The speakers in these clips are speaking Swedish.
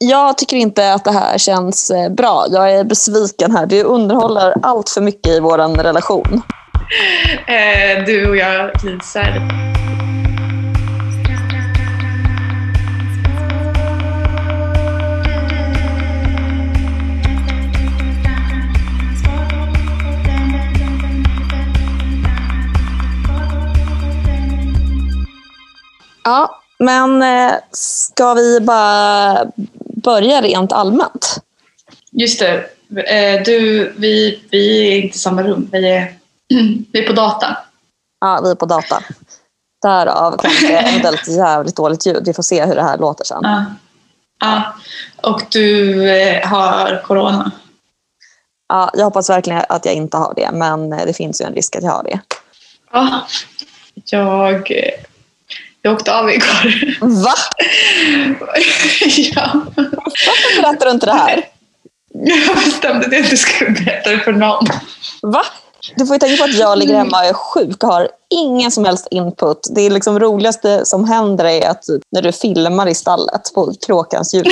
Jag tycker inte att det här känns eh, bra. Jag är besviken här. Du underhåller allt för mycket i vår relation. Eh, du och jag isär. Ja, men eh, ska vi bara börja rent allmänt? Just det. Eh, du, vi, vi är inte i samma rum. Vi är, vi är på data. Ja, vi är på data. Därav eventuellt jävligt dåligt ljud. Vi får se hur det här låter sen. Ja. ja. Och du eh, har corona. Ja, jag hoppas verkligen att jag inte har det, men eh, det finns ju en risk att jag har det. Ja. Jag, jag åkte av igår. Va? ja. Varför berättar du inte det här? Jag bestämde att jag inte skulle berätta det för någon. Va? Du får ju tänka på att jag ligger hemma och är sjuk och har ingen som helst input. Det är liksom roligaste som händer är att typ, när du filmar i stallet på kråkans ljud.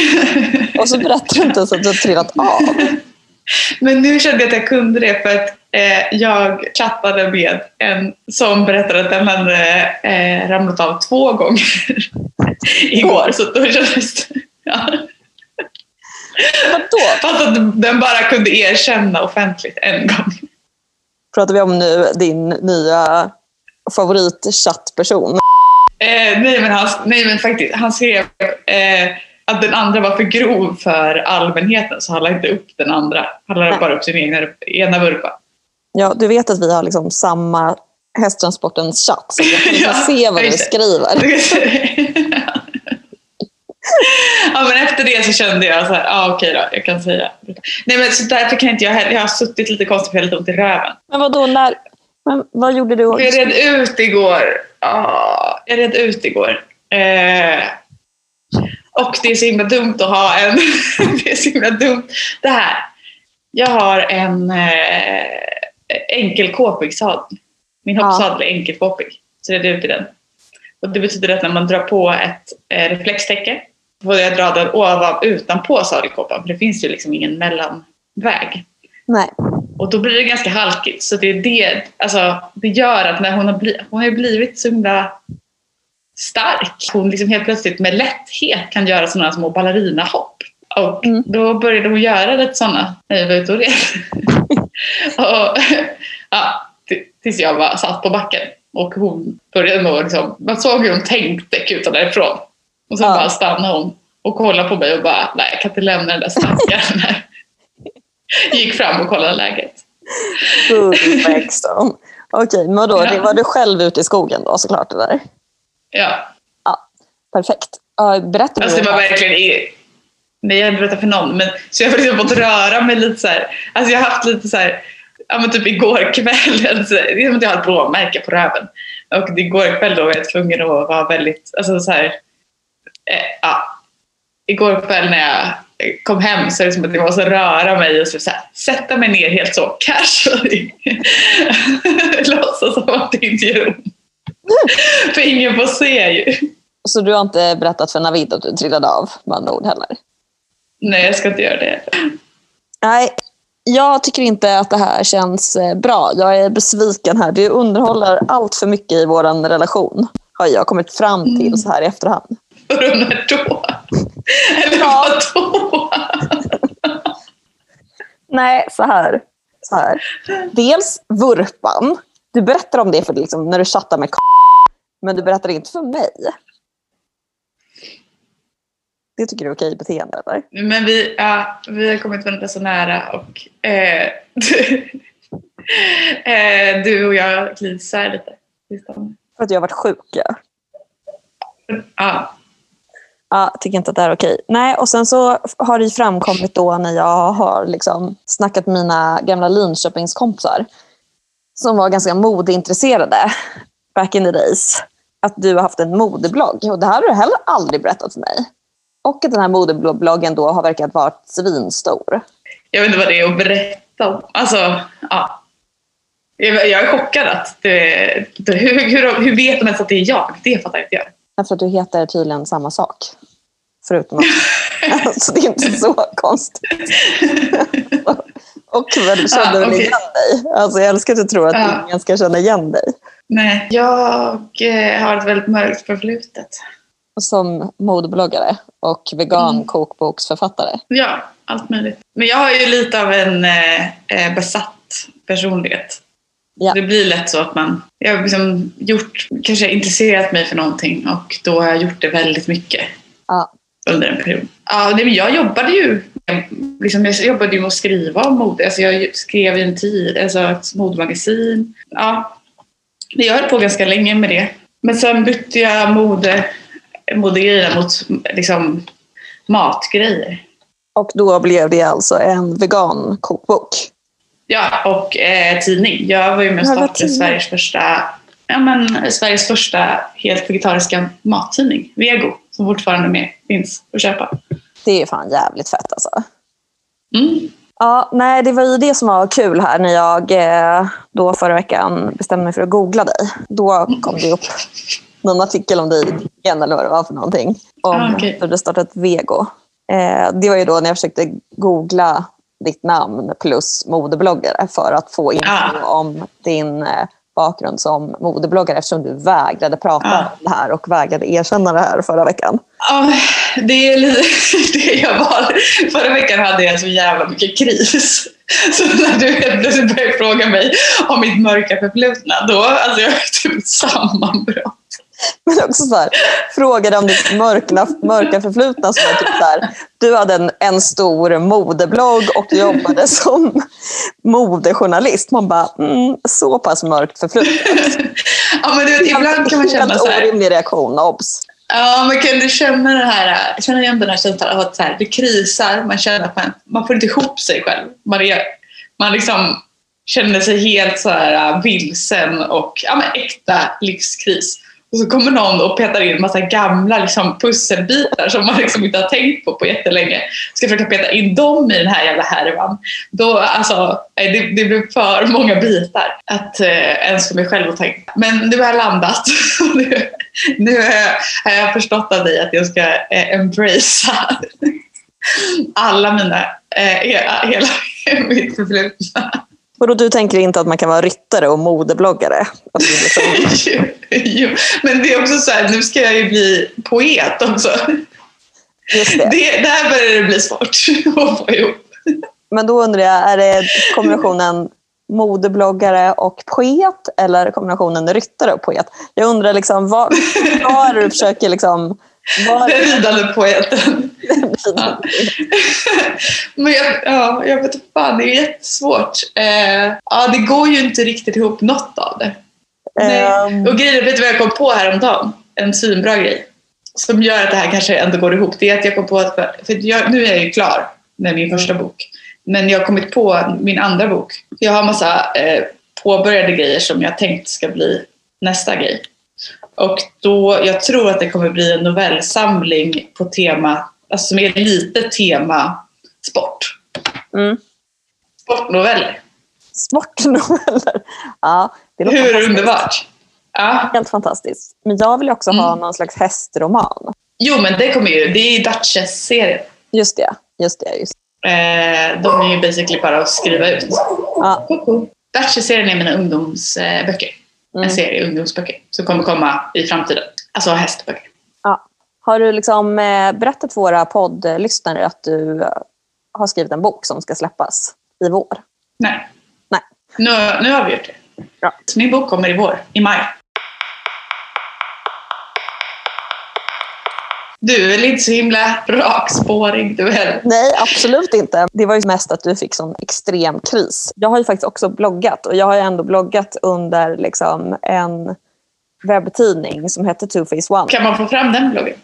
Och så berättar du inte ens att du har trillat av. Men nu kände jag att jag kunde det för att eh, jag chattade med en som berättade att den hade eh, ramlat av två gånger igår. Så då kändes det... Ja. Vadå? Fast att den bara kunde erkänna offentligt en gång. Pratar vi om nu din nya favoritchattperson? Eh, nej, men han, nej men faktiskt, han skrev eh, att den andra var för grov för allmänheten så han la inte upp den andra. Han la bara upp sin egna, ena vurpa. Ja, du vet att vi har liksom samma hästtransportens chatt så jag kan Ja, se vad du skriver. ja, men efter det så kände jag så här, ah, okej då, jag kan säga. Nej men så därför kan inte jag heller, jag har suttit lite konstigt för jag har lite ont i röven. Men vad då när... Men vad gjorde du? Jag red ut igår. Ah, jag red ut igår. Eh, och det är så himla dumt att ha en... det är så himla dumt. Det här. Jag har en eh, enkelkåpig sadel. Min Ja. hoppsadel är enkelkåpig. Så jag red ut i den. Och det betyder att när man drar på ett eh, reflextäcke får jag dra den ovan, utanpå sadelkåpan. För det finns ju liksom ingen mellanväg. Nej. Och då blir det ganska halkigt. Så det, är det, alltså, det gör att när hon har, bli, hon har blivit så himla stark. Hon liksom helt plötsligt med lätthet kan göra sådana små ballerinahopp. Och Mm. då började hon göra lite sådana när vi var ute och och, ja, tills jag bara satt på backen. Och hon började nog liksom, man såg hur hon tänkte kuta därifrån. Och sen Ja. bara stannade hon och kollade på mig och bara, nej jag kan inte lämna den där stackaren här. Gick fram och kollade läget. Gullväxton. Okej, men då, Ja. det var du själv ute i skogen då såklart? Det där. Ja, Perfekt. Ja, Berätta alltså det var verkligen Nej, jag har inte berättat för någon. Men, så jag har liksom fått röra mig lite så här. Alltså jag har haft lite så här, ja men typ igår kväll, alltså, det är som att jag har ett blåmärke på röven. Och igår kväll då var jag tvungen att vara väldigt, alltså så här, eh, ja. Igår kväll när jag kom hem så är det som att jag måste röra mig och så, så här, sätta mig ner helt så casually. Låtsas som att det inte gör ont. För ingen får se ju. Så du har inte berättat för Navid att du trillade av med andra ord heller? Nej, jag ska inte göra det. Nej, jag tycker inte att det här känns eh, bra. Jag är besviken här. Du underhåller allt för mycket i vår relation. Har jag kommit fram till Mm. så här i efterhand. Vadå, när då? Eller Ja. vadå? Nej, så här. så här. Dels vurpan. Du berättar om det för liksom, när du chattar med men du berättar inte för mig. Det tycker du är okej beteende eller? Men vi, ja, vi har kommit varandra så nära och eh, eh, du och jag glider isär lite. För att jag har varit sjuk. Ja. Ja. Ja, tycker inte att det är okej. Nej, och sen så har det framkommit då när jag har liksom snackat med mina gamla Linköpingskompisar som var ganska modeintresserade back in the days. Att du har haft en modeblogg och det här har du heller aldrig berättat för mig. Och att den här modebloggen då har verkat vara svinstor. Jag vet inte vad det är att berätta om. Alltså, ja. Jag är chockad att det, hur, hur, hur vet de ens att det är jag? Det fattar inte jag. Därför att du heter tydligen samma sak. Förutom att alltså, det är inte så konstigt. och väl känner Ja, väl okej. igen dig. Alltså, jag älskar att du tror att Ja. ingen ska känna igen dig. Nej, jag eh, har ett väldigt mörkt förflutet. Som modebloggare och vegan Mm. kokboksförfattare. Ja, allt möjligt. Men jag har ju lite av en eh, eh, besatt personlighet. Ja. Det blir lätt så att man... Jag har liksom gjort, kanske intresserat mig för någonting och då har jag gjort det väldigt mycket Ja. under en period. Ja, jag jobbade ju liksom, jag jobbade ju med att skriva om mode. Alltså jag skrev i en tid, alltså ett modemagasin. Ja, jag höll på ganska länge med det. Men sen bytte jag mode, modegrejerna mot liksom, matgrejer. Och då blev det alltså en vegan kokbok. Ja, och eh, tidning. Jag var ju med och startade? Sveriges första, ja, men, Sveriges första helt vegetariska mattidning, Vego, som fortfarande med, finns att köpa. Det är fan jävligt fett alltså. Mm. Ja, nej, det var ju det som var kul här när jag eh, då förra veckan bestämde mig för att googla dig. Då kom det upp någon artikel om dig igen eller vad det var för någonting. Om Ah, att du startat Vego. Eh, det var ju då när jag försökte googla ditt namn plus modebloggare för att få info Ah. om din eh, bakgrund som modebloggare eftersom du vägrade prata Ah. om det här och vägrade erkänna det här förra veckan. Ja, det är lite det jag var. Förra veckan hade jag så jävla mycket kris. Så när du helt plötsligt började fråga mig om mitt mörka förflutna, då alltså jag typ sammanbrott. Men också så här, frågade om ditt mörka, mörka förflutna. Var typ så här, du hade en, en stor modeblogg och jobbade som modejournalist. Man bara, mm, så pass mörkt förflutet. Ja, men du ibland kan man känna så här. orimlig reaktion, obs. Ja, men kan du känna den här, känna igen den här känslan av att så här, det krisar, man känner att man, man får inte ihop sig själv. Man, är, man liksom känner sig helt så här vilsen och ja, men äkta livskris. Och så kommer någon och petar in en massa gamla liksom, pusselbitar som man liksom inte har tänkt på på jättelänge. Ska försöka peta in dem i den här jävla härvan. Då, alltså, det, det blir för många bitar att eh, ens för mig själv att tänka. Men nu har jag landat. nu, nu har jag, har jag förstått av dig att jag ska eh, embracea alla mina, eh, hela, hela mitt förflutna. Och då du tänker inte att man kan vara ryttare och modebloggare? Det liksom, jo. Men det är också så här, nu ska jag ju bli poet också. just det. Det, där börjar det bli svårt att få ihop. Men då undrar jag, är det kombinationen modebloggare och poet eller kombinationen ryttare och poet? Jag undrar liksom, är det du försöker liksom... Den ridande poeten. Ja. Men jag, ja, jag vet inte fan, det är jättesvårt. Eh, ja, det går ju inte riktigt ihop något av det. Ehm, Och grejen, vet du vad jag kom på häromdagen? En svinbra grej. Som gör att det här kanske ändå går ihop. Det är att jag kom på att, för jag, nu är jag ju klar med min första bok. Men jag har kommit på min andra bok. Jag har massa eh, påbörjade grejer som jag tänkt ska bli nästa grej. Och då, jag tror att det kommer bli en novellsamling på tema, alltså som är lite tema sport. mm. Sportnoveller. Sportnoveller. Ja, det låter Hur underbart? Ja. Helt fantastiskt. Men jag vill också ha Mm. någon slags hästroman. Jo, men det kommer ju. Det är Duchess-serien. Just det. Just det, just. Eh, de är ju basically bara att skriva ut. Ja, Duchess-serien är mina ungdomsböcker. En mm. serie ungdomsböcker som kommer komma i framtiden. Alltså hästböcker. Har du liksom eh, berättat för våra poddlyssnare att du har skrivit en bok som ska släppas i vår? Nej. Nej. Nu, nu har vi gjort det. Ja. Så min bok kommer i vår, i maj. Du är väl inte så himla rakspårig du heller? Nej, absolut inte. Det var ju mest att du fick sån extrem kris. Jag har ju faktiskt också bloggat och jag har ju ändå bloggat under liksom en webbtidning som hette Two Face One. Kan man få fram den bloggen?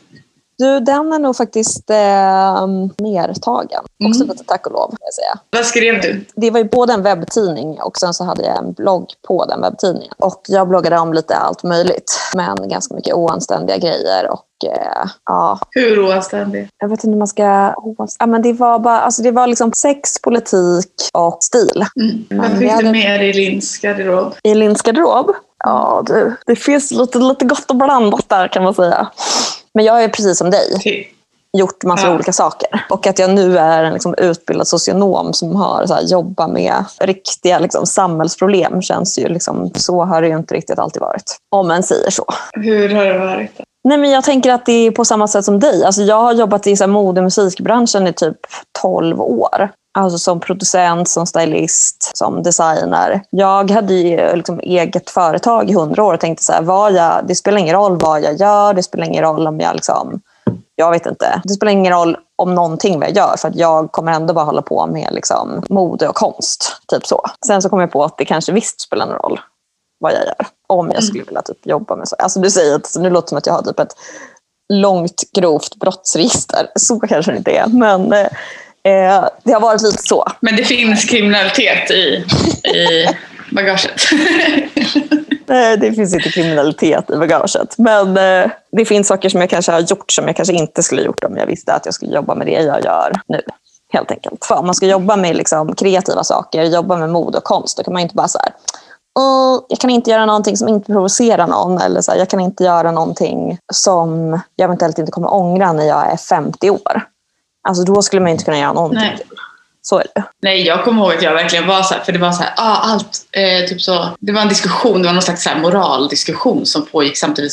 Du, den är nog faktiskt eh, nertagen. Också Mm. lite tack och lov, kan jag säga. Vad skrev du? Det var ju både en webbtidning och sen så hade jag en blogg på den webbtidningen. Och jag bloggade om lite allt möjligt, men ganska mycket oanständiga grejer. Och eh, ja, Hur oanständig? jag vet inte hur man ska... Ja, men det var bara, alltså det var liksom sex, politik och stil. Mm. Men Vad finns hade- det mer i Linds garderob? I Linds garderob? Ja, du, det finns lite, lite gott och blandat där kan man säga. Men jag är precis som dig. Typ. gjort massa Ja. olika saker. Och att jag nu är en liksom, utbildad socionom som har så här, jobbat med riktiga liksom, samhällsproblem. Känns ju liksom, så har det ju inte riktigt alltid varit. Om man säger så. Hur har det varit? Nej, men jag tänker att det är på samma sätt som dig. Alltså, jag har jobbat i så här, mode och musikbranschen i typ 12 år. Alltså som producent, som stylist, som designer. Jag hade ju liksom eget företag i 100 år och tänkte så här, vad jag, det spelar ingen roll vad jag gör, det spelar ingen roll om jag liksom, jag vet inte. Det spelar ingen roll om någonting vad jag gör för att jag kommer ändå bara hålla på med liksom, mode och konst. Typ så. Sen så kom jag på att det kanske visst spelar någon roll vad jag gör. Om jag skulle vilja typ jobba med så. Alltså du säger att nu låter det som att jag har typ ett långt grovt brottsregister. Så kanske det inte är. Men eh, det har varit lite så. Men det finns kriminalitet i, i bagaget. Eh, Det finns inte kriminalitet i bagaget. Men eh, det finns saker som jag kanske har gjort som jag kanske inte skulle ha gjort om jag visste att jag skulle jobba med det jag gör nu. Helt enkelt. För om man ska jobba med liksom, kreativa saker, jobba med mode och konst, då kan man inte bara så här, "Åh, jag kan inte göra någonting som inte provocerar någon. Eller så här, jag kan inte göra någonting som jag eventuellt inte kommer ångra när jag är 50 år. Alltså då skulle man inte kunna göra någonting Nej. Så är det. Nej, jag kommer ihåg att jag verkligen var så här, för det var så här, ah, allt, eh, typ så, det var en diskussion, det var någon slags så här moraldiskussion som pågick samtidigt,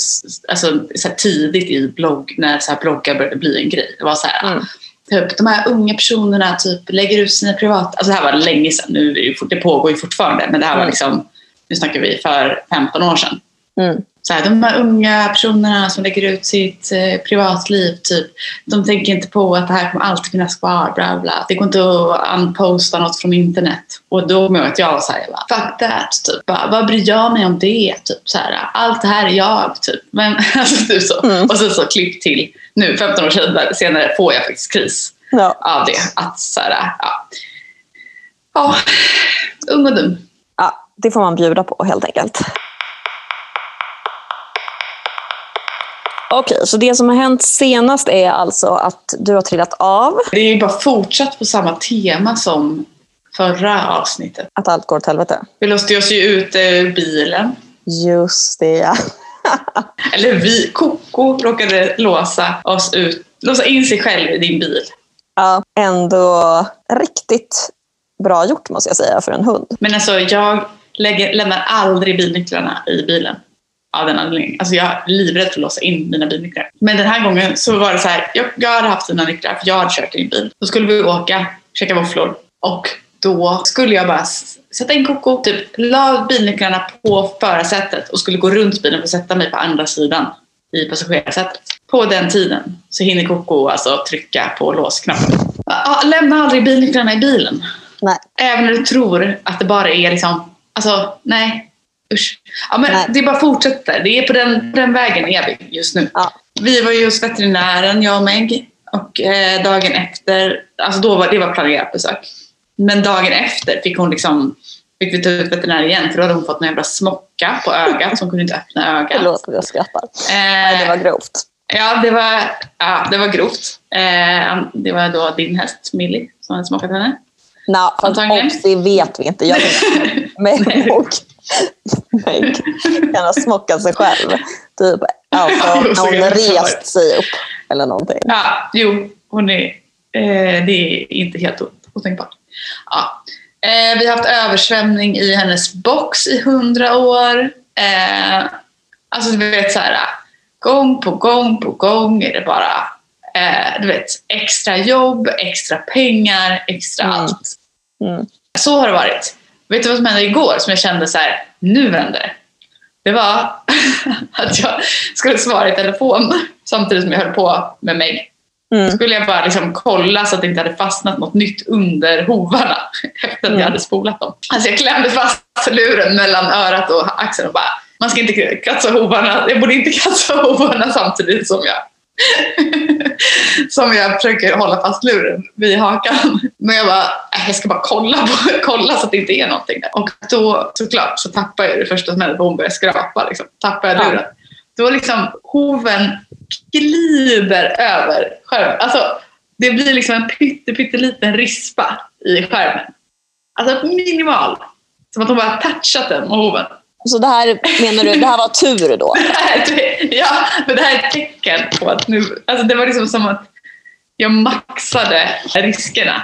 alltså så tidigt i blogg, när så här bloggar började bli en grej. Det var så här, Mm. typ de här unga personerna typ lägger ut sina privata, alltså det här var länge sedan, nu det pågår ju fortfarande, men det här var Mm. liksom, nu snackar vi för 15 år sedan. Mm. Så här, de här unga personerna som lägger ut sitt eh, privatliv, typ, de tänker inte på att det här kommer alltid finnas kvar. Bla bla. Det går inte att unposta något från internet. Och då kommer jag så här, jag bara, fuck that. Typ. Bara, vad bryr jag mig om det? Typ, så här, allt det här är jag. Typ. Men, alltså, typ så. Mm. Och sen så klipp till nu, 15 år senare, senare får jag faktiskt kris Ja. av det. Att så här, ja. ja, ung och dum. Det får man bjuda på helt enkelt. Okej, så det som har hänt senast är alltså att du har trillat av, Det är ju bara fortsatt på samma tema som förra avsnittet. att allt går åt helvete. Vi låste oss ju ut ur bilen. Just det, ja. Eller vi, Koko råkade låsa oss ut, låsa in sig själv i din bil. ja. Ändå riktigt bra gjort måste jag säga för en hund. Men alltså jag lägger, lämnar aldrig bilnycklarna i bilen. Av den anledningen. Alltså jag är livrädd för att låsa in mina bilnycklar. Men den här gången så var det så här, jag, jag hade haft dina nycklar för jag hade kört din bil. Då skulle vi åka, käka våfflor och då skulle jag bara sätta in Koko, typ la bilnycklarna på förarsätet och skulle gå runt bilen för att sätta mig på andra sidan i passagerarsätet. På den tiden så hinner Koko alltså trycka på låsknappen. Lämna aldrig bilnycklarna i bilen. Nej. Även när du tror att det bara är liksom, alltså nej, usch. Ja, men Nej. det bara fortsätter. Det är på den, på den vägen är vi just nu. Ja. Vi var ju hos veterinären, jag och Meg. Och eh, dagen efter, alltså då var det var planerat besök. Men dagen efter fick hon liksom, fick vi ta ut veterinär igen för då hade hon fått en jävla smocka på ögat så hon kunde inte öppna ögat. Förlåt att jag skrattar. Nej, Eh, det var grovt. Ja, det var, ja, det var grovt. Eh, det var då din häst Millie som hade smockat henne. Fast Antagligen. obs, det vet vi inte. Jag Meg och Meg kan ha smockat sig själv. Typ alltså, Ja, när hon rest sig upp eller någonting. Ja, jo, hon är, eh, det är inte helt ot- otänkbart. Ja. Eh, vi har haft översvämning i hennes box i hundra år. Eh, alltså du vet så här, gång på gång på gång är det bara eh, du vet, extra jobb, extra pengar, extra Mm. allt. Mm. Så har det varit. Vet du vad som hände igår som jag kände så här, nu vänder det. Det var att jag skulle svara i telefon samtidigt som jag höll på med mig. Mm. Skulle jag bara liksom kolla så att det inte hade fastnat något nytt under hovarna efter att Mm. jag hade spolat dem. Alltså jag klämde fast luren mellan örat och axeln och bara, man ska inte kratsa hovarna, jag borde inte kratsa hovarna samtidigt som jag som jag försöker hålla fast luren vid hakan. Men jag bara, äh, jag ska bara kolla, på, kolla så att det inte är någonting där. Och då såklart så tappar jag det första som händer, hon börjar skrapa. Liksom. Tappar jag luren. Då liksom hoven glider över skärmen. Alltså, det blir liksom en pytte, pytteliten rispa i skärmen. Alltså minimal. Som att hon bara touchat den med hoven. Så det här menar du, det här var tur då? Ett- ja, men det här är ett tecken på att nu... Alltså det var liksom som att jag maxade riskerna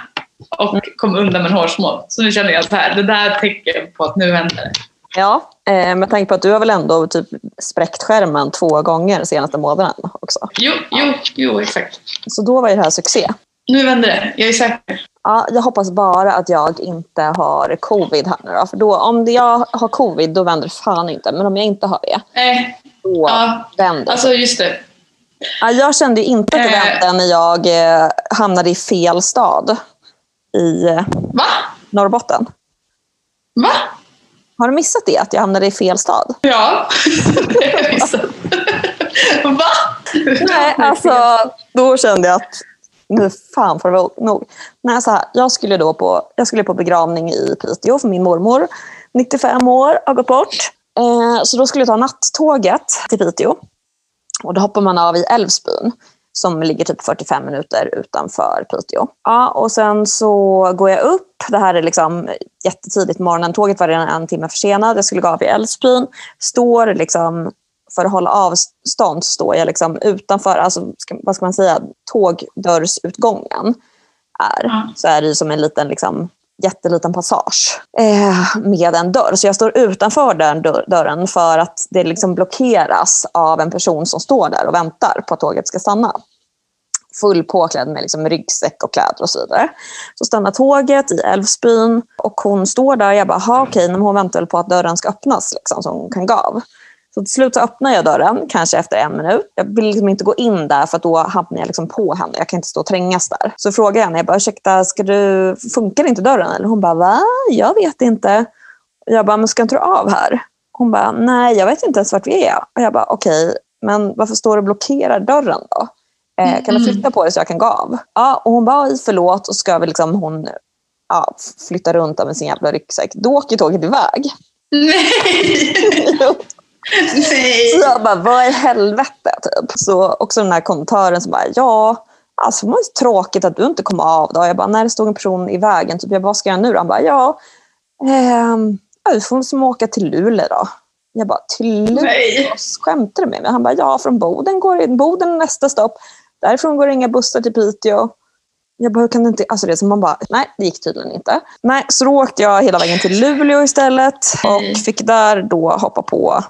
och kom undan med en hårsmån. Så nu känner jag så här, det där är tecken på att nu händer det. Ja, eh, med tanke på att du har väl ändå typ spräckt skärmen två gånger de senaste månaderna också. Jo, jo, jo, exakt. Så då var ju det här succé. Nu vänder det, jag är säker. Ja, jag hoppas bara att jag inte har covid här nu då. För då, om jag har covid då vänder fan inte. Men om jag inte har det, Nej, då ja, vänder alltså just det. Ja, jag kände inte att det Eh. vände när jag eh, hamnade i fel stad i eh, Va? Norrbotten. Va? Har du missat det? Att jag hamnade i fel stad? Ja, det har jag missat. Va? Nej, alltså då kände jag att nu fan får det vara nog. Nej, så här, jag, skulle då på, jag skulle på begravning i Piteå för min mormor, 95 år, har gått bort. Eh, så då skulle jag ta nattåget till Piteå. Och då hoppar man av i Älvsbyn som ligger typ 45 minuter utanför Piteå. Ja, och sen så går jag upp. Det här är liksom jättetidigt på morgonen. Tåget var redan en timme försenad. Jag skulle gå av i Älvsbyn. Står liksom, för att hålla avstånd så står jag liksom utanför, alltså, ska, vad ska man säga, tågdörrsutgången. Är. Ja. Så är det som en liten liksom, jätteliten passage eh, med en dörr. Så jag står utanför den dörr- dörren för att det liksom blockeras av en person som står där och väntar på att tåget ska stanna. Full påklädd med liksom ryggsäck och kläder och så vidare. Så stannar tåget i Älvsbyn och hon står där. Jag bara, "Ha, okej, men hon väntar väl på att dörren ska öppnas liksom, så hon kan gå av. Så till slut så öppnar jag dörren, kanske efter en minut. Jag vill liksom inte gå in där för då hamnar jag liksom på henne. Jag kan inte stå och trängas där. Så frågar jag henne, jag bara, ursäkta, ska du, funkar inte dörren? Eller hon bara, va? Jag vet inte. Jag bara, men ska inte du av här? Hon bara, nej, jag vet inte ens vart vi är. Och jag bara, okej, men varför står du och blockerar dörren då? Eh, kan du flytta på dig så jag kan gå av? Ja, och hon bara, "Oj, förlåt. Och ska vi liksom hon ja, flytta runt med sin jävla ryggsäck. Då åker tåget iväg. Nej! Så Nej! jag bara, vad i helvete? Typ. Så också den här kontören som bara, ja, alltså det var ju tråkigt att du inte kom av då. Jag bara, när det stod en person i vägen, typ, jag bara, vad ska jag göra nu? Han bara, ja, ehm, ja, du får liksom åka till Luleå då. Jag bara, till Luleå? Skämtar du med mig? Han bara, ja, från Boden går Boden är nästa stopp. Därifrån går det inga bussar till Piteå. Jag bara, hur kan det inte... Alltså det som man bara, nej, det gick tydligen inte. Nej, så då åkte jag hela vägen till Luleå istället Mm. och fick där då hoppa på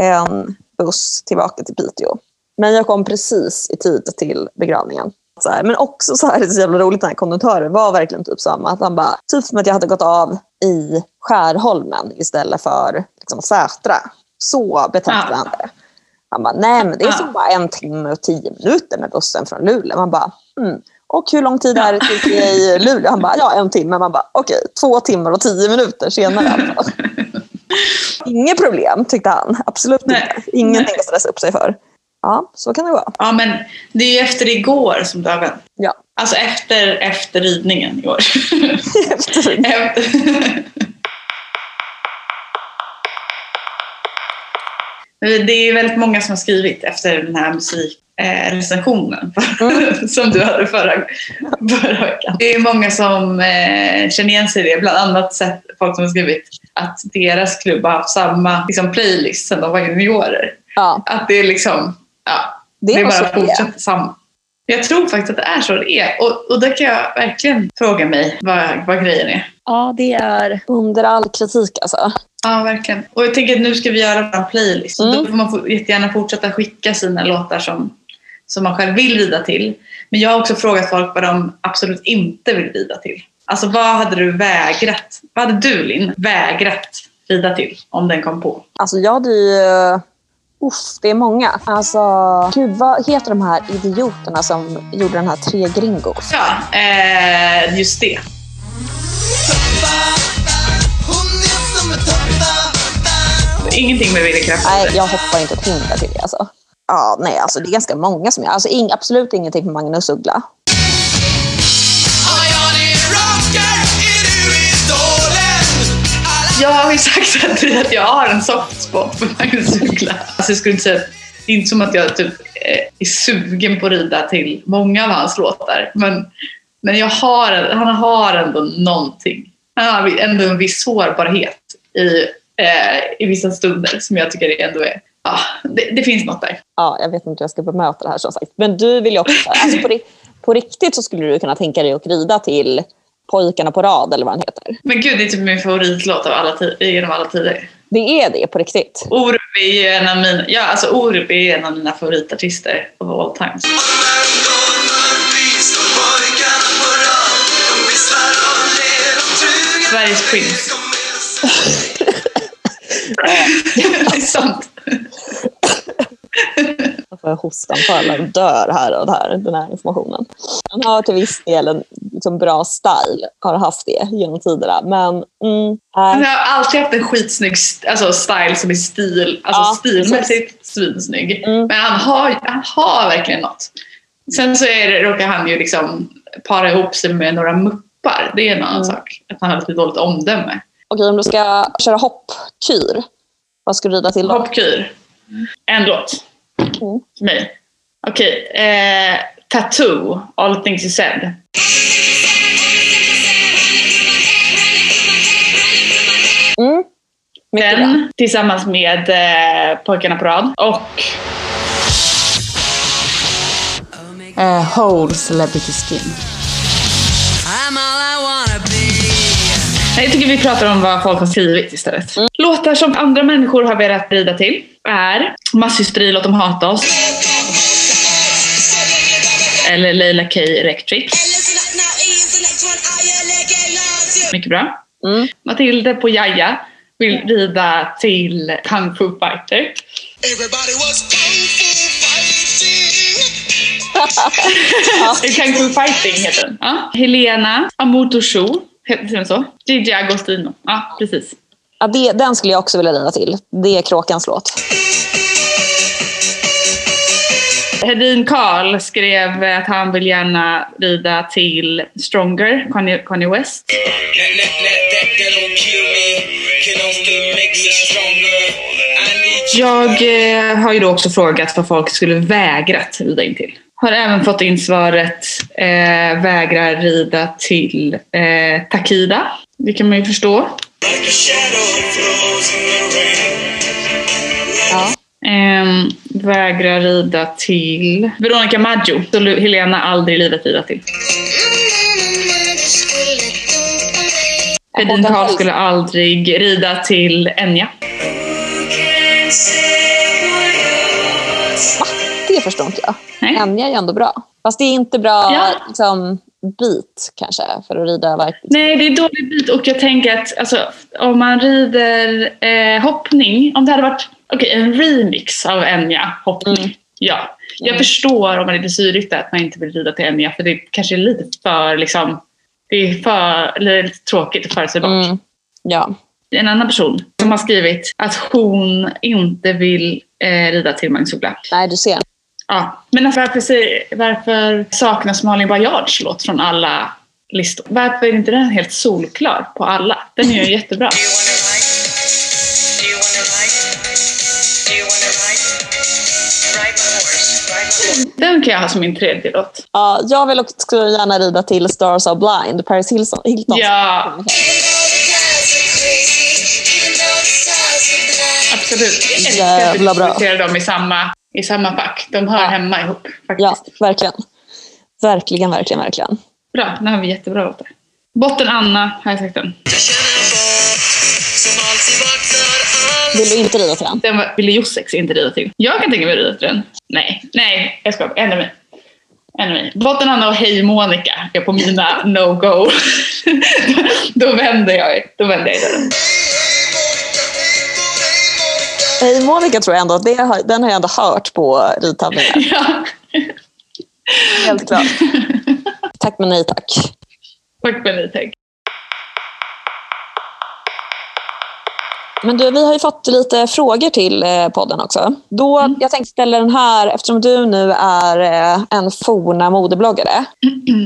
en buss tillbaka till Piteå. Men jag kom precis i tid till begravningen. Här, men också så här, det är så jävla roligt, den här konduktören var verkligen typ samma. Att han bara, typ som att jag hade gått av i Skärholmen istället för liksom, Sätra. Så betraktade Ja. han det. Han bara, nej men det är som bara en timme och tio minuter med bussen från Luleå. Man bara, mm. Och hur lång tid är det till i Luleå? Han bara, ja en timme. Man bara, okej, två timmar och tio minuter senare. Inget problem, tyckte han. Absolut Nej. inte. Ingenting Nej. att stressa upp sig för. Ja, så kan det vara. Ja, men det är efter igår som du har vänt. Ja. Alltså efter, efter ridningen i år. Efter. Efter- Det är väldigt många som har skrivit efter den här musikrecensionen Mm. som du hade förra, förra veckan. Det är många som eh, känner igen sig i det. Bland annat sett folk som har skrivit att deras klubb har haft samma liksom, playlist sedan de var juniorer. Ja, Att det är liksom, ja, det det är bara det är. fortsätter samma. Jag tror faktiskt att det är så det är. Och, och där kan jag verkligen fråga mig vad, vad grejen är. Ja, det är under all kritik alltså. Ja, verkligen. Och jag tänker att nu ska vi göra en playlist. Mm. Då får man jättegärna fortsätta skicka sina låtar som, som man själv vill rida till. Men jag har också frågat folk vad de absolut inte vill rida till. Alltså vad hade du vägrat? Vad hade du Linn vägrat rida till om den kom på? Alltså jag hade ju... Uff, det är många. Alltså, gud, vad heter de här idioterna som gjorde den här Tre Gringos? Ja, eh, just det. Ingenting med Willy Kraft. Nej, jag hoppar inte ett hinder till det alltså. Ja, nej, alltså det är ganska många som jag... Alltså ing, absolut ingenting med Magnus Uggla. Jag har ju sagt att, att jag har en soft spot för Magnus Uggla. Alltså jag skulle inte säga, det är inte som att jag typ eh, är sugen på att rida till många av hans låtar. Men, men jag har, han har ändå någonting. Han har ändå en viss sårbarhet i, eh, i vissa stunder som jag tycker ändå är... Ja, det, det finns något där. Ja, jag vet inte hur jag ska bemöta det här som sagt. Men du vill ju också... Alltså på, på riktigt så skulle du kunna tänka dig att rida till Pojkarna på rad eller vad den heter. Men gud, det är typ min favoritlåt av alla genom alla tider. Det är det på riktigt. Orup är en av mina, ja, alltså Orup är en av mina favoritartister of all times. Sveriges Prince. det är sant. Jag får hostanfall och dör här och där, den här informationen. Han har till viss del en liksom, bra style, har haft det genom tiderna. Men mm, Han äh, har alltid haft en skitsnygg alltså style som är stil, alltså Ja, stilmässigt svinsnygg. Mm. Men han har, han har verkligen något. Sen så är det, råkar han ju liksom para ihop sig med några muppar. Det är en annan Mm. sak. Att han har lite dåligt omdöme. Okej, om du ska köra hoppkyr, vad ska du rida till då? Hoppkyr. En låt. Mm. För mig. Okej. eh, Tattoo. All things you said. Mm. Mycket bra. Den tillsammans med eh, Pojkarna på rad. Och Uh, whole celebrity skin. I'm all I wanna jag tycker vi pratar om vad folk har skrivit istället. Mm. Låtar som andra människor har velat rida till är Masshysteri, låt dem hata oss. Eller Leila K Electric. Mycket bra. Mm. Matilde på Jaja vill rida till Kung Fu Fighter. Everybody was kung fu fighting. Kung Fu Fighting heter den. Ja. Helena Amoto Show. Heter den så? Gigi Agostino. Ja, precis. Ja, det, den skulle jag också vilja rida till. Det är Kråkans låt. Hedin Karl skrev att han vill gärna rida till Stronger, Kanye, Kanye West. Jag eh, har ju då också frågat vad folk skulle vägrat rida in till. Har även fått in svaret eh, vägrar rida till eh, Takida. Det kan man ju förstå. Ja. Ehm, vägrar rida till Veronica Maggio. Skulle Helena aldrig i livet rida till. Hedin Karl skulle aldrig rida till Enya. Va? Det förstår inte jag. Nej. Enya är ju ändå bra. Fast det är inte bra Ja. liksom, beat kanske för att rida verkligen. Nej, det är dålig bit och jag tänker att alltså, om man rider eh, hoppning, om det hade varit okej, en remix av Enya hoppning. Mm. Ja, jag Mm. förstår om man är syrigt att man inte vill rida till Enya för det kanske är lite för liksom, det är för lite tråkigt och förutsägbart. Mm. Ja. En annan person som har skrivit att hon inte vill eh, rida till Magnus Uggla. Nej, du ser. Ja. Men alltså, varför, varför saknas Malin Baryards låt från alla listor? Varför är inte den helt solklar på alla? Den är ju jättebra. Den kan jag ha som min tredje låt. Ja, jag vill också gärna rida till Stars Are Blind, Paris Hilton. Hilton. Ja, absolut. Jag älskar att vi Jävla bra. diskuterar dem i samma, i samma fack. De hör Ja. hemma ihop ja, faktiskt. verkligen. Verkligen, verkligen, verkligen. Bra, nu har vi jättebra låtar. Botten Anna har jag sagt den. Vill du inte rida till den? Den var- ville Jossex inte rida till. Jag kan tänka mig att rida till den. Nej, nej, jag ska ändra mig. Ändra mig. Botten Anna och Hej Monica är på mina no-go. då vänder jag, då vänder jag i dörren. Hej Monica tror jag ändå, att det har, den har jag ändå hört på ridtävlingar. Ja. Helt klart. Tack men nej tack. Tack för det, tack. Men du, vi har ju fått lite frågor till eh, podden också. Då, Jag tänkte ställa den här, eftersom du nu är eh, en forna modebloggare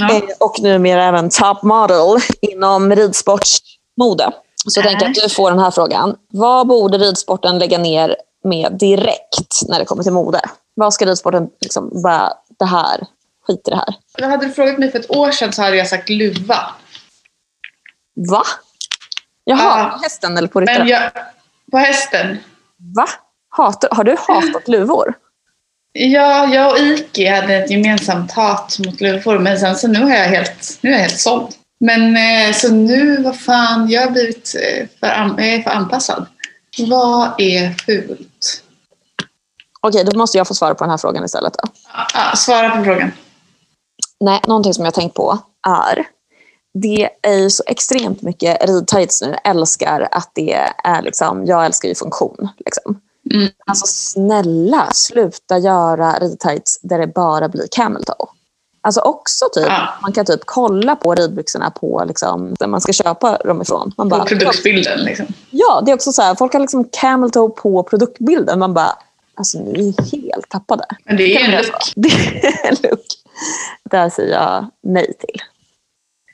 Ja. eh, och numera även top model inom ridsportsmode. Så jag tänker att du får den här frågan. Vad borde ridsporten lägga ner med direkt när det kommer till mode? Vad ska ridsporten liksom, bara, det här, skit i det här. Hade du frågat mig för ett år sedan så hade jag sagt luva. Va? Jaha, Ja. på hästen eller på ryttaren? Jag, på hästen. Va? Hatar, har du hatat luvor? Ja, jag och Iki hade ett gemensamt hat mot luvor men sen så nu har jag helt, nu är jag helt såld. Men eh, så nu, vad fan, jag har blivit eh, för, jag för anpassad. Vad är fult? Okej, då måste jag få svara på den här frågan istället. Då. Ja, svara på frågan. Nej, någonting som jag har tänkt på är det är ju så extremt mycket ridtights nu. Jag älskar att det är liksom, jag älskar ju funktion. Liksom. Mm. Alltså snälla, sluta göra ridtights där det bara blir camel toe. Alltså också typ, Ja. man kan typ kolla på ridbyxorna på liksom, där man ska köpa dem ifrån. Man På bara, produktbilden liksom. ja, det är också så här, folk har liksom camel toe på produktbilden. Man bara, alltså ni är helt tappade. Men det är en look. Det är en look. Där säger jag nej till.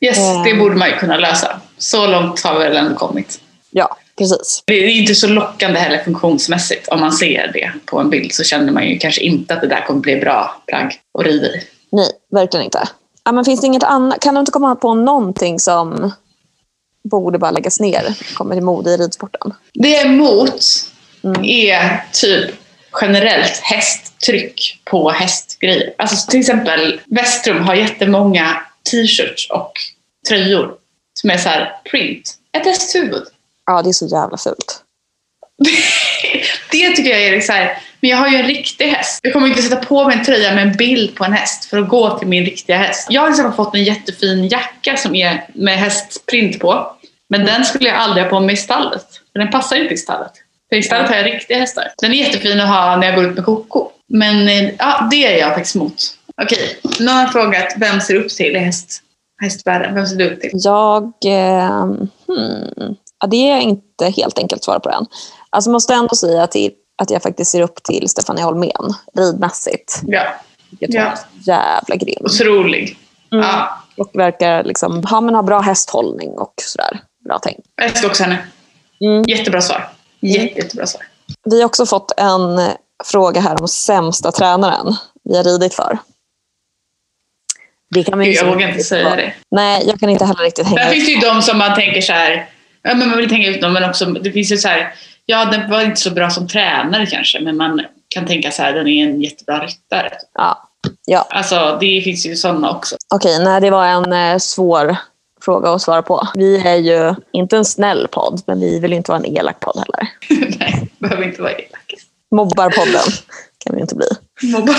Yes, Eh. det borde man ju kunna lösa. Så långt har vi väl ändå kommit. Ja, precis. Det är inte så lockande heller funktionsmässigt. Om man ser det på en bild så känner man ju kanske inte att det där kommer bli bra plagg att rida i. Nej, verkligen inte. Ja, men finns det inget annat? Kan du inte komma på någonting som borde bara läggas ner kommer till mode i ridsporten? Det är emot Mm. är typ generellt hästtryck på hästgrejer. Alltså till exempel Vestrum har jättemånga t-shirts och tröjor som är så här print. Ett hästhuvud. Ja, det är så jävla fult. det tycker jag är så här, men jag har ju en riktig häst. Jag kommer inte sätta på mig en tröja med en bild på en häst för att gå till min riktiga häst. Jag har till exempel fått en jättefin jacka som är med hästprint på. Men den skulle jag aldrig ha på mig i stallet. För den passar inte i stallet. För i stallet har jag riktiga hästar. Den är jättefin att ha när jag går ut med Koko. Men eh, ja, det är jag faktiskt emot. Okej, någon har frågat vem ser upp till i häst, hästvärlden? Vem ser du upp till? Jag... Eh, hmm, ja, det är inte helt enkelt att svara på den. Alltså måste ändå säga till, att jag faktiskt ser upp till Stefania Holmén ridmässigt. Ja, Vilket Ja. var så jävla grym. otrolig. Mm. Ja, Och verkar liksom, ha, men ha bra hästhållning och sådär. Bra tänk. jag älskar också henne. Mm. Jättebra svar. Jätte, jättebra svar. Vi har också fått en fråga här om sämsta tränaren vi har ridit för. Det kan man jag så- vågar inte säga det. Nej, jag kan inte heller riktigt hänga Där finns det ju de som man tänker så här, ja, men man vill tänka ut dem, men också, det finns ju så här, ja den var inte så bra som tränare kanske, men man kan tänka så här, den är en jättebra ryttare. Ja. Ja, Alltså det finns ju sådana också. okej. nej, det var en eh, svår fråga att svara på. Vi är ju inte en snäll podd, men vi vill ju inte vara en elak podd heller. Nej, behöver inte vara elak. Mobbarpodden kan vi inte bli. Mobba.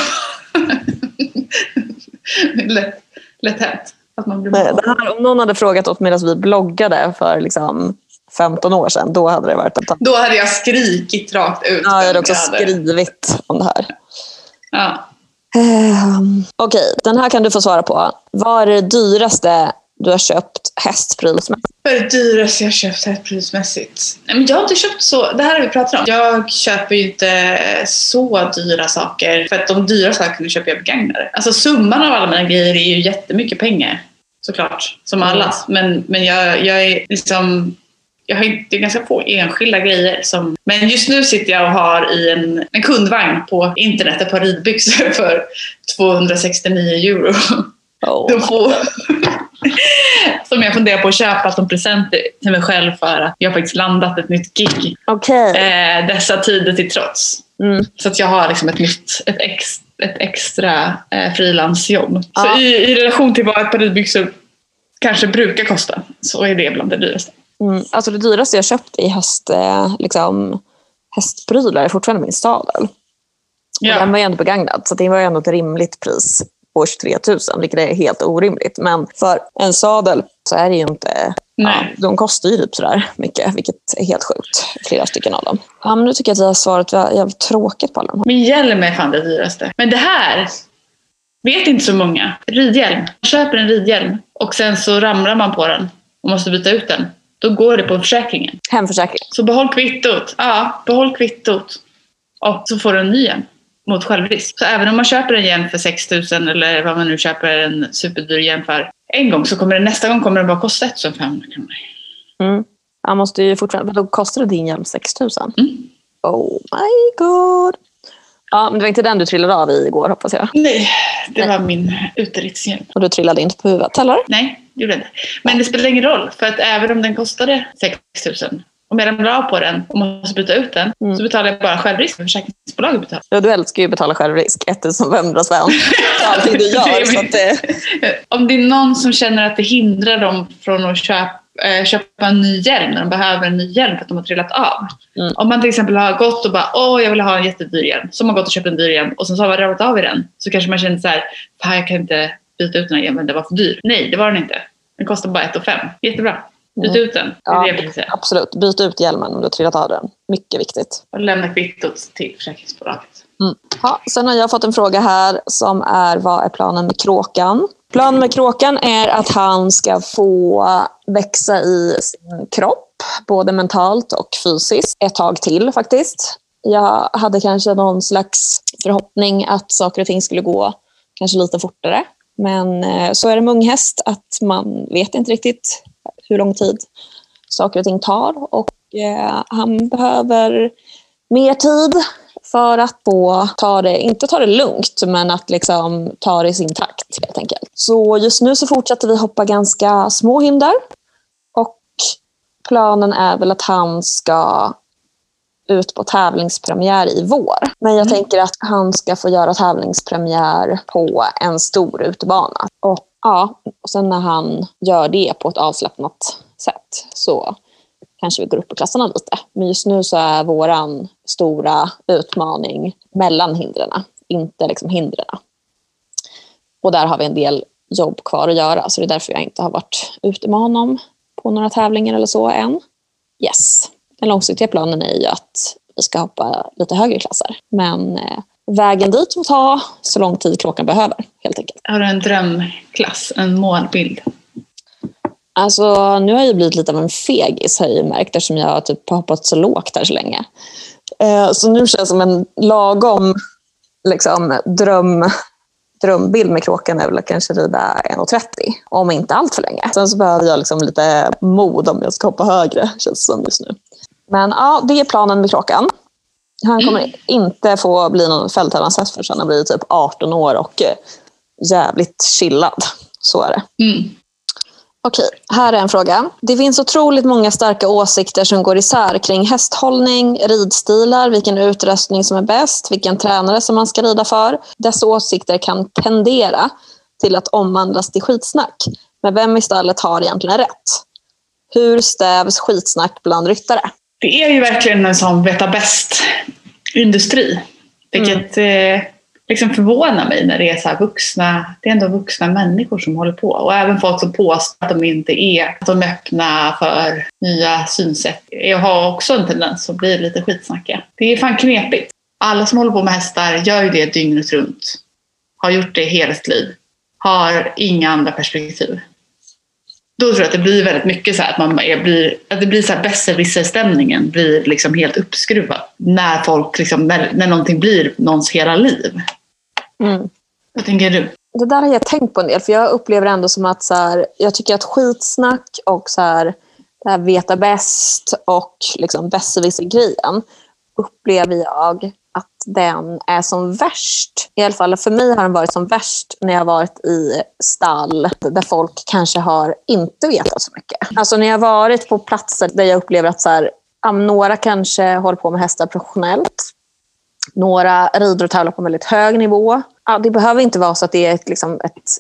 lätt, lätt hänt att man blir Nej, mobbad. det här, om någon hade frågat oss medan vi bloggade för liksom 15 år sedan, då hade det varit en Då hade jag skrikit rakt ut. Ja, jag hade också hade- skrivit om det här. Ja. Ehm, Okej, den här kan du få svara på. Vad är det dyraste du har köpt hästprylsmässigt? Vad är det dyraste jag köpt prismässigt? Nej, men jag har inte köpt så, det här har vi pratat om. Jag köper ju inte så dyra saker för att de dyra sakerna köper jag begagnade. Alltså summan av alla mina grejer är ju jättemycket pengar. Såklart, som Mm. allas. Men, men jag, jag är liksom jag har inte, det är ganska få enskilda grejer. Som, men just nu sitter jag och har i en, en kundvagn på internet ett par ridbyxor för 269 euro. Oh. Få som jag funderar på att köpa som presenter till mig själv för att jag faktiskt landat ett nytt gig. Okej. Eh, dessa tider till trots. Mm. Så att jag har liksom ett nytt, ett, ex, ett extra eh, frilansjobb. Ja. Så i, i relation till vad ett par ridbyxor kanske brukar kosta så är det bland det dyraste. Mm. Alltså det dyraste jag köpt i häst, eh, liksom, hästprylar är fortfarande min sadel. Ja. Den var ju ändå begagnad, så det var ju ändå ett rimligt pris på 23 000, vilket är helt orimligt. Men för en sadel så är det ju inte... Ja, de kostar ju typ sådär mycket, vilket är helt sjukt. Flera stycken av dem. Ja, men nu tycker jag att jag har svarat jävligt tråkigt på alla de här. Min hjälm är fan det dyraste. Men det här vet inte så många. Ridhjälm. Man köper en ridhjälm och sen så ramlar man på den och måste byta ut den. Då går det på försäkringen. Hemförsäkring. Så behåll kvittot. Ja, behåll kvittot. Och så får du en ny hjälm mot självrisk. Så även om man köper en hjälm för 6 000 eller vad man nu köper en superdyr hjälm för en gång så kommer den nästa gång kommer den bara kosta 1 500 kronor. Mm. Han måste ju fortfarande... Då kostade din hjälm 6 000? Mm. Oh my god. Ja, men det var inte den du trillade av i igår hoppas jag. Nej, det Nej. var min uterittshjälm. Och du trillade inte på huvudet, eller? Nej, gjorde inte. Men det spelar ingen roll för att även om den kostade 6 000 om jag ramlar av på den och måste byta ut den Mm. så betalar jag bara självrisk för försäkringsbolaget betalar. Ja, du älskar ju att betala självrisk. 1500 spänn för allting du gör. Så det, Om det är någon som känner att det hindrar dem från att köpa, eh, köpa en ny hjälm när de behöver en ny hjälm för att de har trillat av. Mm. Om man till exempel har gått och bara åh jag vill ha en jättedyr hjälm. Så har man gått och köpt en dyr hjälm och sen så har man ramlat av i den. Så kanske man känner så här, fan jag kan inte byta ut den här hjälmen, den var för dyr. Nej det var den inte. Den kostar bara 1 5. Jättebra. Byt Mm. ut den. Det är Ja. det jag absolut, byt ut hjälmen om du har trillat av den. Mycket viktigt. Och lämna kvittot till försäkringsbolaget. Ja, sen har jag fått en fråga här som är vad är planen med kråkan? Planen med kråkan är att han ska få växa i sin kropp, både mentalt och fysiskt, ett tag till faktiskt. Jag hade kanske någon slags förhoppning att saker och ting skulle gå kanske lite fortare. Men eh, så är det med unghäst, att man vet inte riktigt hur lång tid saker och ting tar. Och eh, han behöver mer tid för att få ta det, inte ta det lugnt, men att liksom ta det i sin takt helt enkelt. Så just nu så fortsätter vi hoppa ganska små hinder. Och planen är väl att han ska ut på tävlingspremiär i vår. Men jag tänker att han ska få göra tävlingspremiär på en stor utebana. Och ja, och sen när han gör det på ett avslappnat sätt så kanske vi går upp i klasserna lite. Men just nu så är våran stora utmaning mellan hindren, inte liksom hindren. Och där har vi en del jobb kvar att göra, så det är därför jag inte har varit ute med honom på några tävlingar eller så än. Yes. Den långsiktiga planen är ju att vi ska hoppa lite högre klasser. Men eh, vägen dit får ta så lång tid kråkan behöver, helt enkelt. Har du en drömklass, en målbild? Alltså, nu har jag ju blivit lite av en fegis har jag ju märkt eftersom jag har typ hoppat så lågt här så länge. Eh, så nu känns det som en lagom liksom, dröm, drömbild med kråkan är väl att kanske rida 1,30 om inte allt för länge. Sen så behöver jag liksom lite mod om jag ska hoppa högre känns det som just nu. Men ja, det är planen med kråkan. Han kommer inte få bly någon fälttävlanshäst förrän han har blivit typ 18 år och eh, jävligt chillad. Så är det. Mm. Okej, här är en fråga. Det finns otroligt många starka åsikter som går isär kring hästhållning, ridstilar, vilken utrustning som är bäst, vilken tränare som man ska rida för. Dessa åsikter kan tendera till att omvandlas till skitsnack. Men vem i stallet har egentligen rätt? Hur stävs skitsnack bland ryttare? Det är ju verkligen en sån veta bäst-industri. Vilket eh, liksom förvånar mig när det är så här vuxna, det är ändå vuxna människor som håller på. Och även folk som påstår att de inte är, att de är öppna för nya synsätt. Jag har också en tendens att bli lite skitsnackiga. Det är fan knepigt. Alla som håller på med hästar gör ju det dygnet runt. Har gjort det hela sitt liv. Har inga andra perspektiv. Då tror jag att det blir väldigt mycket så här att, man blir, att det blir så här besserwisser-stämningen blir liksom helt uppskruvad. När folk liksom, när, när någonting blir någons hela liv. Mm. Vad tänker du? Det där har jag tänkt på en del, för jag upplever ändå som att så här, jag tycker att skitsnack och så här, veta bäst och liksom besserwisser-grejen upplever jag att den är som värst. I alla fall för mig har den varit som värst när jag har varit i stall där folk kanske har inte vetat så mycket. Alltså när jag har varit på platser där jag upplever att så här, några kanske håller på med hästar professionellt. Några rider och tävlar på en väldigt hög nivå. Ja, det behöver inte vara så att det är ett, liksom ett,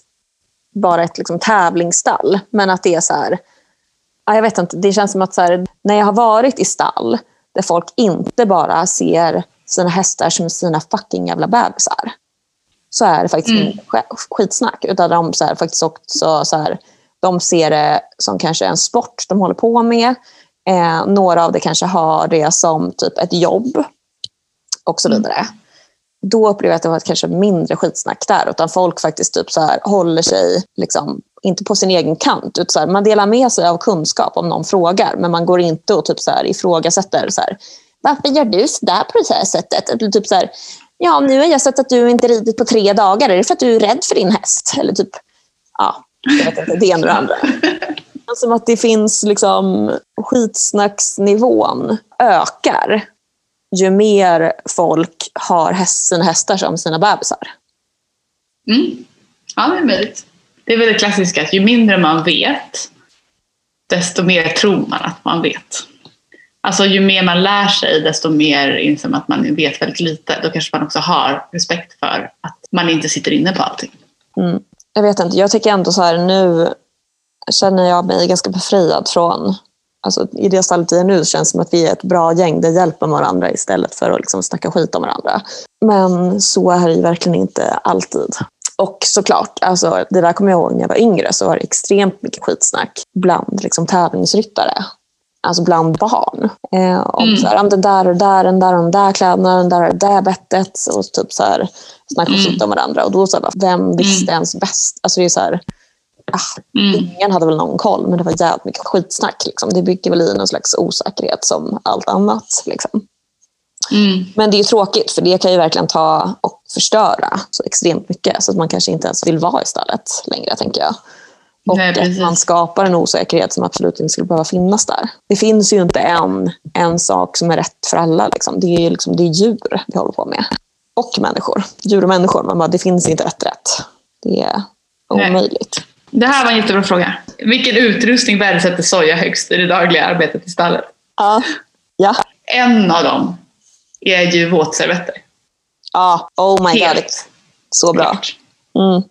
bara ett liksom tävlingsstall, men att det är så här... Ja, jag vet inte, det känns som att så här, när jag har varit i stall där folk inte bara ser sina hästar som sina fucking jävla bebisar så är det faktiskt Mm. skitsnack. Utan de så här, faktiskt också så här, de ser det som kanske en sport de håller på med. Eh, några av det kanske har det som typ ett jobb och så Mm. vidare. Då upplever jag att det var kanske mindre skitsnack där. Utan folk faktiskt typ så här, håller sig, liksom, inte på sin egen kant. Utan så här, man delar med sig av kunskap om någon frågar. Men man går inte och typ så här, ifrågasätter. Så här, Varför gör du så där på det här sättet? Eller typ så här, ja, nu har jag sett att du inte ridit på tre dagar. Är det för att du är rädd för din häst? Eller typ, ja, jag vet inte, det ena och det andra. Som att det finns liksom skitsnacksnivån ökar ju mer folk har häst, sina hästar som sina bebisar. Mm. Ja, det är möjligt. Det är väl det klassiska att ju mindre man vet, desto mer tror man att man vet. Alltså ju mer man lär sig desto mer inser man att man vet väldigt lite. Då kanske man också har respekt för att man inte sitter inne på allting. Mm. Jag vet inte, jag tycker ändå så här nu känner jag mig ganska befriad från Alltså, I det stallet vi är nu känns det som att vi är ett bra gäng där hjälper varandra istället för att liksom snacka skit om varandra. Men så är det ju verkligen inte alltid. Och såklart, alltså, det där kommer jag ihåg när jag var yngre, så var det extremt mycket skitsnack bland liksom, tävlingsryttare. Alltså bland barn. Eh, om Mm. så här, "Ja, men den där och där, den där och de där kläderna, den där och det där bettet. Och typ så här, snacka Mm. skit om varandra. Och då så här, vem visste ens bäst? Alltså det är så här, ah, Mm. Ingen hade väl någon koll, men det var jävligt mycket skitsnack. Liksom. Det bygger väl i någon slags osäkerhet som allt annat. Liksom. Mm. Men det är ju tråkigt, för det kan ju verkligen ta och förstöra så extremt mycket. Så att man kanske inte ens vill vara i stallet längre, tänker jag. Och Nej, att man skapar en osäkerhet som absolut inte skulle behöva finnas där. Det finns ju inte en, en sak som är rätt för alla. Liksom. Det är ju liksom, det är djur vi håller på med. Och människor. Djur och människor. Man bara, det finns inte ett rätt. Det är Nej. omöjligt. Det här var en jättebra fråga. Vilken utrustning värdesätter soja högst i det dagliga arbetet i stallet? Ja. Ja. En av dem är ju våtservetter. Ja, oh my god. Helt Så bra. Mm.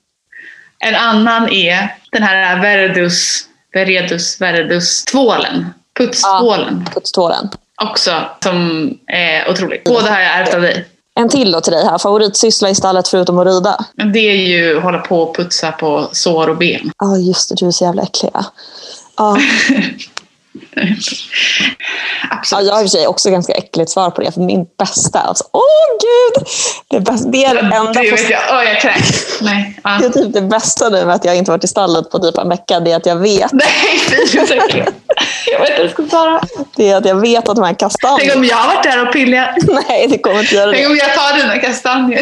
En annan är den här Verdus, Veredus, Verdus tvålen. Putstvålen. Puttståren. Också som är otrolig. Båda har jag ärvt av dig. En till då till dig här. Favoritsyssla i stallet förutom att rida? Men det är ju att hålla på och putsa på sår och ben. Ja, just det. Du är så jävla äcklig. Ja. Ja, ja, Absolut. jag har i och för sig också ganska äckligt svar på det. För min bästa, alltså, åh gud! Det, bästa, det är det enda det vet jag. Åh, jag kräks. Nej. Ja. det, är typ det bästa nu med att jag inte varit i stallet på typ en vecka. Det är att jag vet, Nej, fy vad. Jag vet inte vad jag ska svara. det är att, jag vet att de här Tänk kastanjerna... om jag har varit där och pillat. Nej, det kommer inte göra Tänk det. om jag tar dina kastanjer.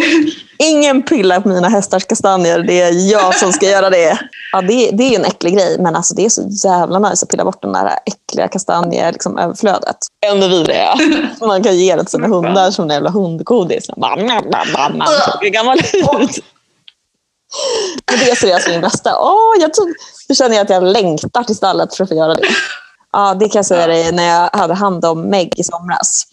Ingen pillar på mina hästars kastanjer. Det är jag som ska göra det. Ja, det, det är en äcklig grej, men alltså, det är så jävla nice att pilla bort den där äckliga kastanjeöverflödet. Liksom, överflödet. Ännu vidare. Man kan ge det till sina hundar som en jävla hundgodis. Man, man, man, man, man såg gammal ut. Men det är seriöst min bästa. Åh, jag tror, nu känner jag att jag längtar till stallet för att få göra det. Ja, det kan jag säga dig när jag hade hand om Meg i somras.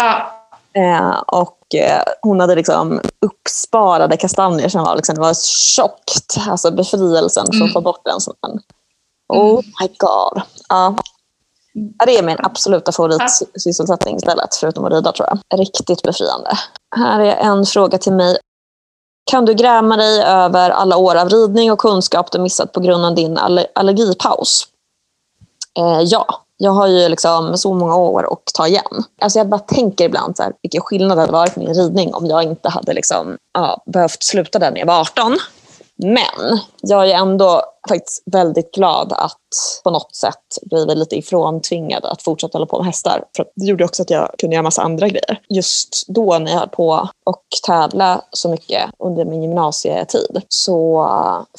Ja. Eh, och eh, hon hade liksom uppsparade kastanjer som var, liksom, det var tjockt. Alltså befrielsen för att få bort en sån. Oh my god. Ja. Ja, det är min absoluta favoritsysselsättning istället, förutom att rida tror jag. Riktigt befriande. Här är en fråga till mig. Kan du gräma dig över alla år av ridning och kunskap du missat på grund av din aller- allergipaus? Eh, ja, jag har ju liksom så många år att ta igen. Alltså jag bara tänker ibland så här, vilken skillnad det hade varit med min ridning om jag inte hade liksom, ja, behövt sluta den när jag var 18. Men jag är ändå faktiskt väldigt glad att på något sätt blivit lite ifråntvingad att fortsätta hålla på med hästar. För det gjorde också att jag kunde göra massa andra grejer. Just då när jag höll på och tävla så mycket under min gymnasietid så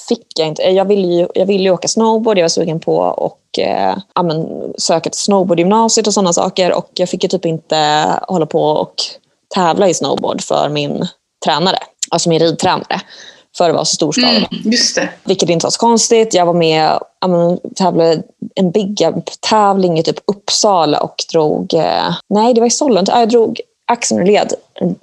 fick jag inte... Jag ville ju, jag ville ju åka snowboard, jag var sugen på och eh, ja, men, söka till snowboardgymnasiet och sådana saker. Och jag fick ju typ inte hålla på och tävla i snowboard för min tränare, alltså min ridtränare. För det var så storskaligt. Mm, just det. Vilket inte var så konstigt. Jag var med men, tävlade en big tävling i typ Uppsala och drog... Eh, nej, det var i Sollentuna. Ja, Jag drog axeln och led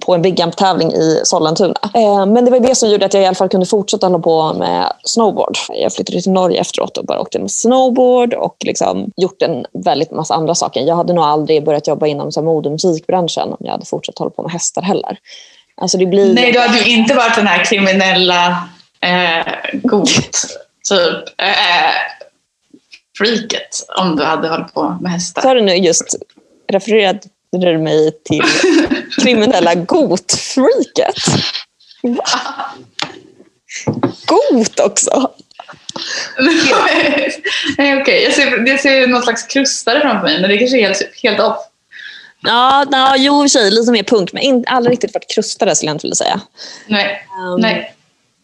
på en big tävling i Sollentuna. Eh, men det var det som gjorde att jag i alla fall kunde fortsätta hålla på med snowboard. Jag flyttade till Norge efteråt och bara åkte med snowboard och liksom gjort en väldigt massa andra saker. Jag hade nog aldrig börjat jobba inom så här, mode och musikbranschen om jag hade fortsatt hålla på med hästar heller. Alltså det blir... Nej, du hade ju inte varit den här kriminella eh, god typ eh, freaket om du hade hållit på med hästar. Sa du nu just, refererade du mig till kriminella gotfreaket? Got också? Nej, okej. Jag, ser, jag ser någon slags krustare framför mig, men det kanske är helt, helt off. Ja, na, jo i och för sig lite mer punk, men in, aldrig riktigt varit krustare skulle jag inte vilja säga. Nej. Um, Nej.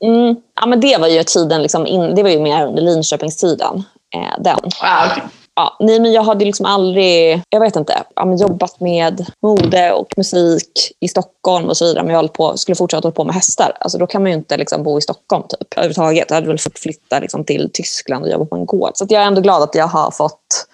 Mm, ja, men det var ju tiden, liksom in, det var ju mer under Linköpingstiden. Eh, den. Ah. Ja, nej, men jag hade liksom aldrig jag vet inte, ja, jobbat med mode och musik i Stockholm och så vidare. Men jag höll på, skulle fortsätta hålla på med hästar. Alltså, då kan man ju inte liksom, bo i Stockholm typ, överhuvudtaget. Jag hade väl fått flytta liksom, till Tyskland och jobba på en gård. Så jag är ändå glad att jag har fått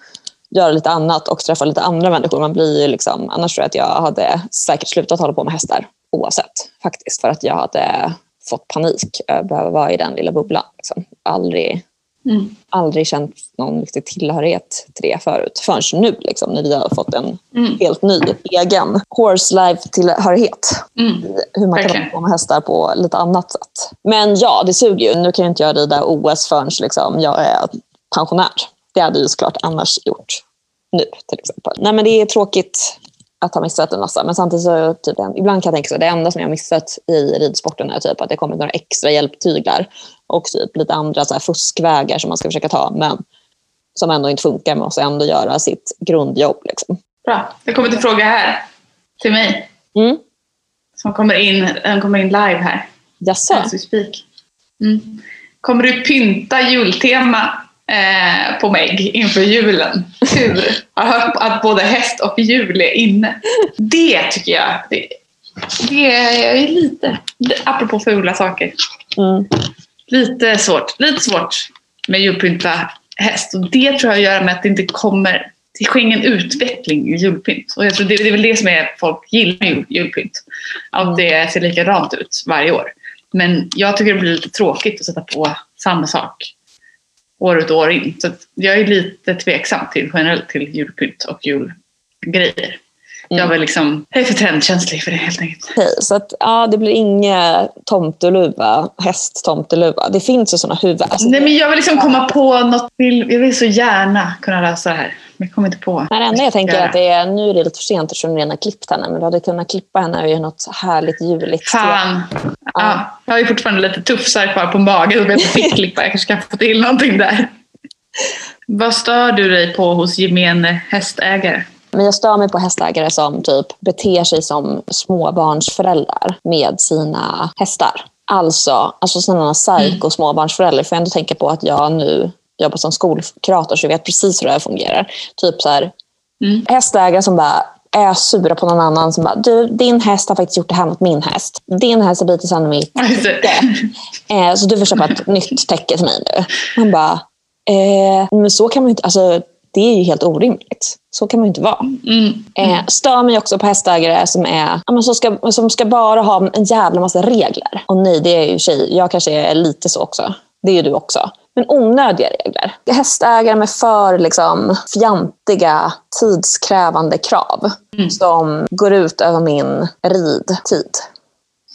göra lite annat och träffa lite andra människor. Man blir ju liksom, annars tror jag att jag hade säkert slutat hålla på med hästar oavsett faktiskt. För att jag hade fått panik över att vara i den lilla bubblan. Liksom. Aldrig, Mm. aldrig känt någon riktig tillhörighet till det förut. Förrän nu liksom, när vi har fått en Mm. helt ny egen horse life-tillhörighet. Mm. Hur man kan Verkligen. hålla på med hästar på lite annat sätt. Men ja, det suger ju. Nu kan jag inte jag rida OS förrän liksom, jag är pensionär. Det hade ju såklart annars gjort nu till exempel. Nej men det är tråkigt att ha missat en massa. Men samtidigt så typ, ibland kan jag tänka så det enda som jag har missat i ridsporten är typ att det kommit några extra hjälptyglar och typ lite andra så här fuskvägar som man ska försöka ta men som ändå inte funkar. Man måste ändå göra sitt grundjobb. Liksom. Bra. Det kommer en fråga här till mig. Mm. Som kommer in, den kommer in live här. Jaså? Speak. Mm. Kommer du pynta jultema eh, på Meg inför julen? Hur? Jag har hört att både häst och jul är inne. Det tycker jag, det, det är lite, apropå fula saker, Mm. lite svårt. Lite svårt med julpynta häst. Och det tror jag gör med att det inte kommer, det sker ingen utveckling i julpynt. Och jag tror det, det är väl det som är folk gillar med jul, julpynt. Att det ser likadant ut varje år. Men jag tycker det blir lite tråkigt att sätta på samma sak år ut och år in. Så jag är lite tveksam till generellt till julpynt och julgrejer. Jag är liksom, jag är för trendkänslig för det helt enkelt. Okej, så att, ja, det blir inga tomteluva, hästtomteluva. Det finns ju sådana huvuden. Alltså, Nej men jag vill liksom komma på något, vill, jag vill så gärna kunna lösa det här. Men jag kommer inte på. Nej, det enda jag tänker är att det är, nu är det lite för sent eftersom du redan har klippt henne, men du hade kunnat klippa henne och göra något härligt juligt. Fan. Ja, jag har ju fortfarande lite tufsar kvar på magen och vet inte fick klippa. Jag kanske kan få till någonting där. Vad stör du dig på hos gemene hästägare? Men jag stör mig på hästägare som typ beter sig som småbarnsföräldrar med sina hästar. Alltså, alltså sådana psycho småbarnsföräldrar. Får jag ändå tänka på att jag nu jobbar som skolkurator så jag vet precis hur det här fungerar. Typ så här, Mm. hästägare som bara är sura på någon annan som bara, du, din häst har faktiskt gjort det här mot min häst. Din häst har bitit sönder mitt täcke. Eh, så du får köpa ett nytt täcke till mig nu. Man bara, eh, men så kan man inte, alltså det är ju helt orimligt. Så kan man ju inte vara. Mm. Eh, stör mig också på hästägare som, är, ja, men som, ska, som ska bara ha en jävla massa regler. Och nej, det är ju tjej. Jag kanske är lite så också. Det är ju du också. Men onödiga regler. Hästägare med för liksom, fjantiga, tidskrävande krav som går ut över min ridtid.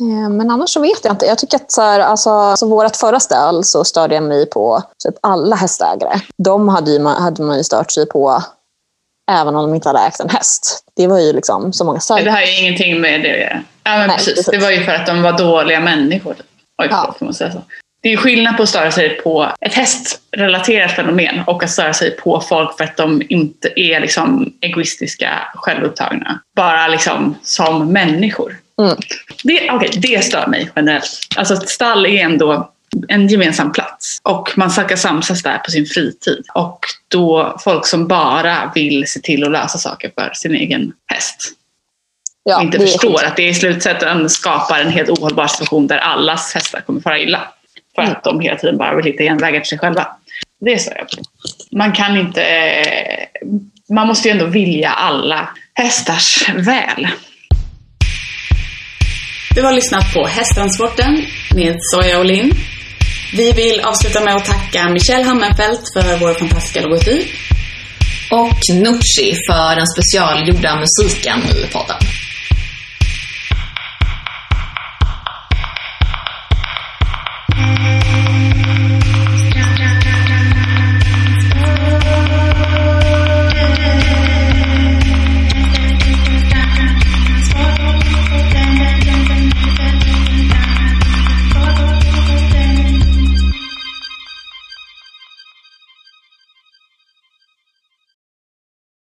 Eh, Men annars så vet jag inte. Jag tycker att så här, alltså, alltså vårt förra ställ så störde jag mig på typ alla hästägare. De hade, ju, hade man ju stört sig på även om de inte hade ägt en häst. Det var ju liksom så många sajter. Det här är ingenting med det att göra. Ja, men Nej, precis. precis. Det var ju för att de var dåliga människor. Oj, Ja. får man säga så. Det är skillnad på att störa sig på ett hästrelaterat fenomen och att störa sig på folk för att de inte är liksom egoistiska, självupptagna. Bara liksom som människor. Mm. Det, okay, det stör mig generellt. Alltså ett stall är ändå en gemensam plats och man ska samsas där på sin fritid. Och då folk som bara vill se till att lösa saker för sin egen häst Ja, och inte förstår att det i slutändan skapar en helt ohållbar situation där allas hästar kommer fara illa. För att de hela tiden bara vill hitta genvägar till sig själva. Det stör jag på. Man kan inte... eh, Man måste ju ändå vilja alla hästars väl. Du har lyssnat på Hästtransporten med Soja och Linn. Vi vill avsluta med att tacka Michelle Hammenfeldt för vår fantastiska logotyp. Och Nucci för den specialgjorda musiken i podden.